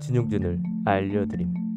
진용진을 알려드림.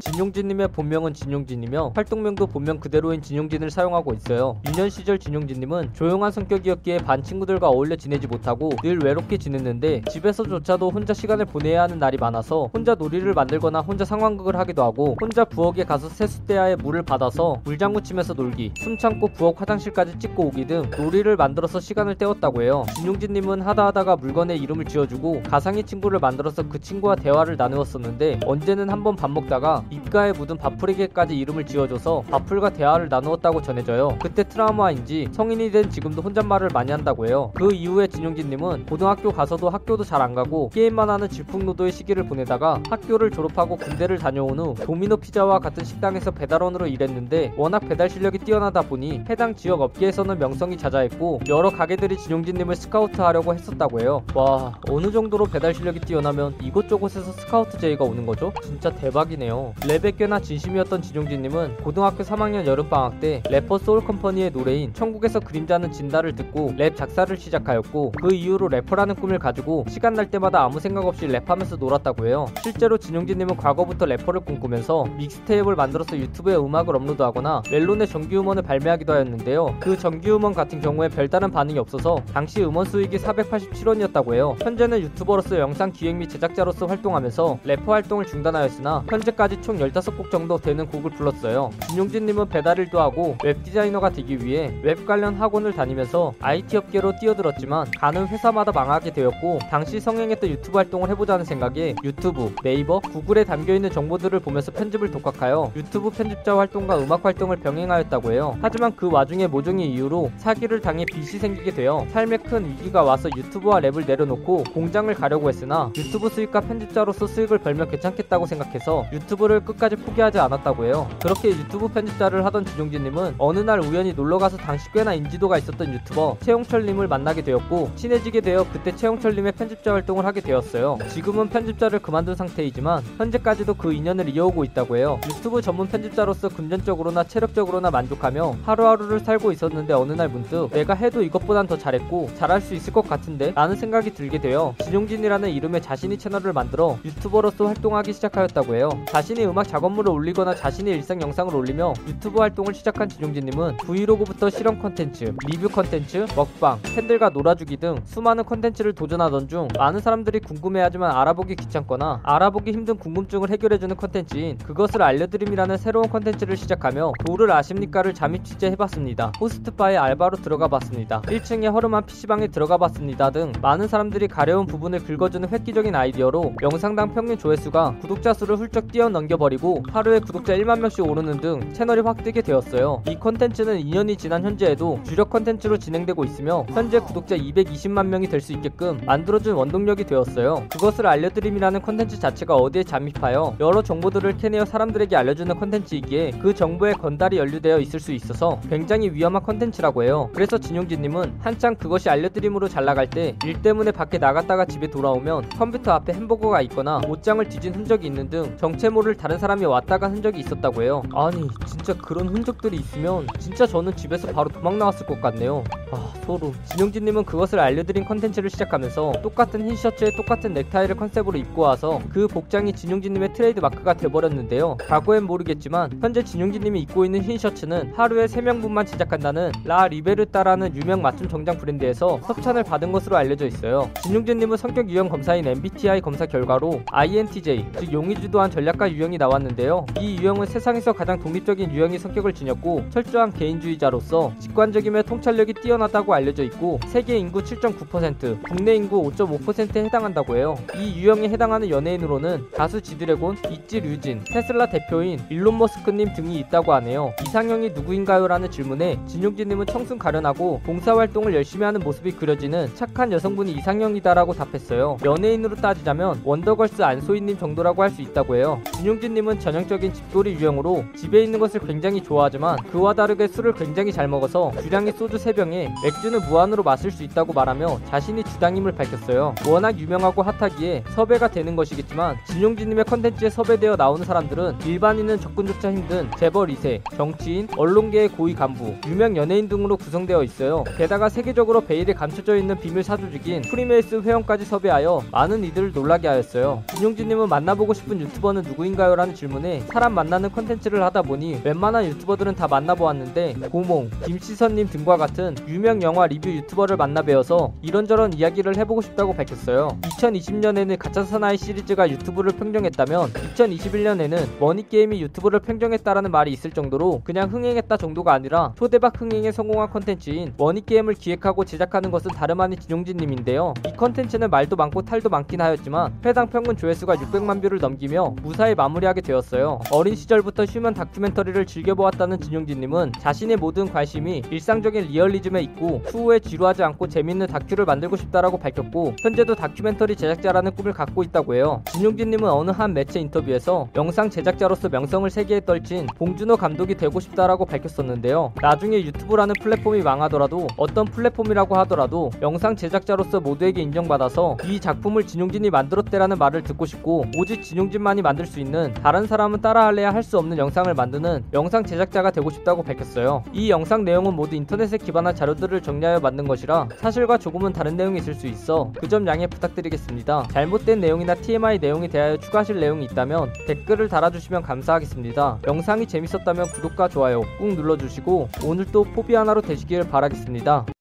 진용진님의 본명은 진용진이며 활동명도 본명 그대로인 진용진을 사용하고 있어요. 유년 시절 진용진님은 조용한 성격이었기에 반 친구들과 어울려 지내지 못하고 늘 외롭게 지냈는데 집에서조차도 혼자 시간을 보내야 하는 날이 많아서 혼자 놀이를 만들거나 혼자 상황극을 하기도 하고 혼자 부엌에 가서 세숫대야에 물을 받아서 물장구 치면서 놀기, 숨 참고 부엌 화장실까지 찍고 오기 등 놀이를 만들어서 시간을 때웠다고 해요. 진용진님은 하다 하다가 물건에 이름을 지어주고 가상의 친구를 만들어서 그 친구와 대화를 나누었었는데 언제는 한번 밥 먹다가 입가에 묻은 밥풀에게까지 이름을 지어줘서 밥풀과 대화를 나누었다고 전해져요. 그때 트라우마인지 성인이 된 지금도 혼잣말을 많이 한다고 해요. 그 이후에 진용진님은 고등학교 가서도 학교도 잘 안 가고 게임만 하는 질풍노도의 시기를 보내다가 학교를 졸업하고 군대를 다녀온 후 도미노 피자와 같은 식당에서 배달원으로 일했는데 워낙 배달 실력이 뛰어나다 보니 해당 지역 업계에서는 명성이 자자했고 여러 가게들이 진용진님을 스카우트하려고 했었다고 해요. 와 어느 정도로 배달 실력이 뛰어나면 이곳저곳에서 스카우트 제의가 오는 거죠? 진짜 대박이네요. 랩에 꽤나 진심이었던 진용진님은 고등학교 3학년 여름방학 때 래퍼 소울컴퍼니의 노래인 천국에서 그림자는 진다를 듣고 랩 작사를 시작하였고 그 이후로 래퍼라는 꿈을 가지고 시간 날 때마다 아무 생각 없이 랩하면서 놀았다고 해요. 실제로 진용진님은 과거부터 래퍼를 꿈꾸면서 mixtape를 만들어서 유튜브에 음악을 업로드하거나 멜론의 정규 음원을 발매하기도 하였는데요. 그 정규 음원 같은 경우에 별다른 반응이 없어서 당시 음원 수익이 487원이었다고 해요. 현재는 유튜버로서 영상 기획 및 제작자로서 활동하면서 래퍼 활동을 중단하였으나 현재까지 총 15곡 정도 되는 곡을 불렀어요. 진용진님은 배달 일도 하고 웹 디자이너가 되기 위해 웹 관련 학원을 다니면서 IT 업계로 뛰어들었지만 가는 회사마다 망하게 되었고 당시 성행했던 유튜브 활동을 해보자는 생각에 유튜브, 네이버, 구글에 담겨있는 정보들을 보면서 편집을 독학하여 유튜브 편집자 활동과 음악 활동을 병행하였다고 해요. 하지만 그 와중에 모종의 이유로 사기를 당해 빚이 생기게 되어 삶에 큰 위기가 와서 유튜브와 랩을 내려놓고 공장을 가려고 했으나 유튜브 수익과 편집자로서 수익을 벌면 괜찮겠다고 생각해서 유튜브를 끝까지 포기하지 않았다고 해요. 그렇게 유튜브 편집자를 하던 진용진님은 어느 날 우연히 놀러가서 당시 꽤나 인지도가 있었던 유튜버 최용철님을 만나게 되었고 친해지게 되어 그때 최용철님의 편집자 활동을 하게 되었어요. 지금은 편집자를 그만둔 상태이지만 현재까지도 그 인연을 이어오고 있다고 해요. 유튜브 전문 편집자로서 금전적으로나 체력적으로나 만족하며 하루하루를 살고 있었는데 어느 날 문득 내가 해도 이것보단 더 잘했고 잘할 수 있을 것 같은데 라는 생각이 들게 되어 진용진이라는 이름의 자신이 채널을 만들어 유튜버로서 활동하기 시작하였다고 해요. 자신이 음악 작업물을 올리거나 자신의 일상 영상을 올리며 유튜브 활동을 시작한 진용진님은 브이로그부터 실험 컨텐츠, 리뷰 컨텐츠, 먹방, 팬들과 놀아주기 등 수많은 컨텐츠를 도전하던 중 많은 사람들이 궁금해하지만 알아보기 귀찮거나 알아보기 힘든 궁금증을 해결해주는 컨텐츠인 그것을 알려드림이라는 새로운 컨텐츠를 시작하며 도를 아십니까를 잠입 취재해봤습니다. 호스트바에 알바로 들어가봤습니다. 1층에 허름한 PC방에 들어가봤습니다 등 많은 사람들이 가려운 부분을 긁어주는 획기적인 아이디어로 영상당 평균 조회수가 구독자 수를 훌쩍 뛰어넘겨 버리고 하루에 구독자 1만 명씩 오르는 등 채널이 확 뜨게 되었어요. 이 컨텐츠는 2년이 지난 현재에도 주력 컨텐츠로 진행되고 있으며 현재 구독자 220만 명이 될 수 있게끔 만들어준 원동력이 되었어요. 그것을 알려드림이라는 컨텐츠 자체가 어디에 잠입하여 여러 정보들을 캐내어 사람들에게 알려주는 컨텐츠이기에 그 정보에 건달이 연루되어 있을 수 있어서 굉장히 위험한 컨텐츠라고 해요. 그래서 진용진님은 한창 그것을 알려드림으로 잘 나갈 때 일 때문에 밖에 나갔다가 집에 돌아오면 컴퓨터 앞에 햄버거가 있거나 옷장을 뒤진 흔적이 있는 등 정체 모를 다른 사람이 왔다 간 흔적이 있었다고 해요. 아니 진짜 그런 흔적들이 있으면 진짜 저는 집에서 바로 도망 나왔을 것 같네요. 아 소름. 진용진님은 그것을 알려드림 컨텐츠를 시작하면서 똑같은 흰 셔츠에 똑같은 넥타이를 컨셉으로 입고 와서 그 복장이 진용진님의 트레이드 마크가 돼버렸는데요. 과거엔 모르겠지만 현재 진용진님이 입고 있는 흰 셔츠는 하루에 3명분만 제작한다는 라 리베르타라는 유명 맞춤 정장 브랜드에서 협찬을 받은 것으로 알려져 있어요. 진용진님은 성격 유형 검사인 MBTI 검사 결과로 INTJ 즉 용의주도한 전략가 유형이 나왔는데요. 이 유형은 세상에서 가장 독립적인 유형의 성격을 지녔고 철저한 개인주의자로서 직관적이며 통찰력이 뛰어나다고 알려져 있고 세계 인구 7.9%, 국내 인구 5.5%에 해당한다고 해요. 이 유형에 해당하는 연예인으로는 가수 지드래곤, 있지 류진, 테슬라 대표인 일론 머스크님 등이 있다고 하네요. 이상형이 누구인가요? 라는 질문에 진용진님은 청순 가련하고 봉사활동을 열심히 하는 모습이 그려지는 착한 여성분이 이상형이다라고 답했어요. 연예인으로 따지자면 원더걸스 안소희님 정도라고 할 수 있다고 해요. 진용 진용진님은 전형적인 집돌이 유형으로 집에 있는 것을 굉장히 좋아하지만 그와 다르게 술을 굉장히 잘 먹어서 주량이 소주 3병에 맥주는 무한으로 마실 수 있다고 말하며 자신이 주당임을 밝혔어요. 워낙 유명하고 핫하기에 섭외가 되는 것이겠지만 진용진님의 컨텐츠에 섭외되어 나오는 사람들은 일반인은 접근조차 힘든 재벌 2세, 정치인, 언론계의 고위 간부, 유명 연예인 등으로 구성되어 있어요. 게다가 세계적으로 베일에 감춰져 있는 비밀 사조직인 프리메이슨 회원까지 섭외하여 많은 이들을 놀라게 하였어요. 진용진님은 만나보고 싶은 유튜버는 누구인가요? 라는 질문에 사람 만나는 컨텐츠를 하다 보니 웬만한 유튜버들은 다 만나보았는데 고몽, 김시선님 등과 같은 유명 영화 리뷰 유튜버를 만나 뵈어서 이런저런 이야기를 해보고 싶다고 밝혔어요. 2020년에는 가짜 사나이 시리즈가 유튜브를 평정했다면 2021년에는 머니게임이 유튜브를 평정했다라는 말이 있을 정도로 그냥 흥행했다 정도가 아니라 초대박 흥행에 성공한 컨텐츠인 머니게임을 기획하고 제작하는 것은 다름 아닌 진용진님인데요. 이 컨텐츠는 말도 많고 탈도 많긴 하였지만 회당 평균 조회수가 600만 뷰를 넘기며 무사히 마무리 하게 되었어요. 어린 시절부터 휴먼 다큐멘터리를 즐겨보았다는 진용진님은 자신의 모든 관심이 일상적인 리얼리즘에 있고 추후에 지루하지 않고 재밌는 다큐를 만들고 싶다라고 밝혔고 현재도 다큐멘터리 제작자라는 꿈을 갖고 있다고 해요. 진용진님은 어느 한 매체 인터뷰에서 영상 제작자로서 명성을 세계에 떨친 봉준호 감독이 되고 싶다라고 밝혔었는데요. 나중에 유튜브라는 플랫폼이 망하더라도 어떤 플랫폼이라고 하더라도 영상 제작자로서 모두에게 인정받아서 이 작품을 진용진이 만들었대라는 말을 듣고 싶고 오직 진용진만이 만들 수 있는 다른 사람은 따라할래야 할 수 없는 영상을 만드는 영상 제작자가 되고 싶다고 밝혔어요. 이 영상 내용은 모두 인터넷에 기반한 자료들을 정리하여 만든 것이라 사실과 조금은 다른 내용이 있을 수 있어 그 점 양해 부탁드리겠습니다. 잘못된 내용이나 TMI 내용에 대하여 추가하실 내용이 있다면 댓글을 달아주시면 감사하겠습니다. 영상이 재밌었다면 구독과 좋아요 꾹 눌러주시고 오늘도 포비 하나로 되시길 바라겠습니다.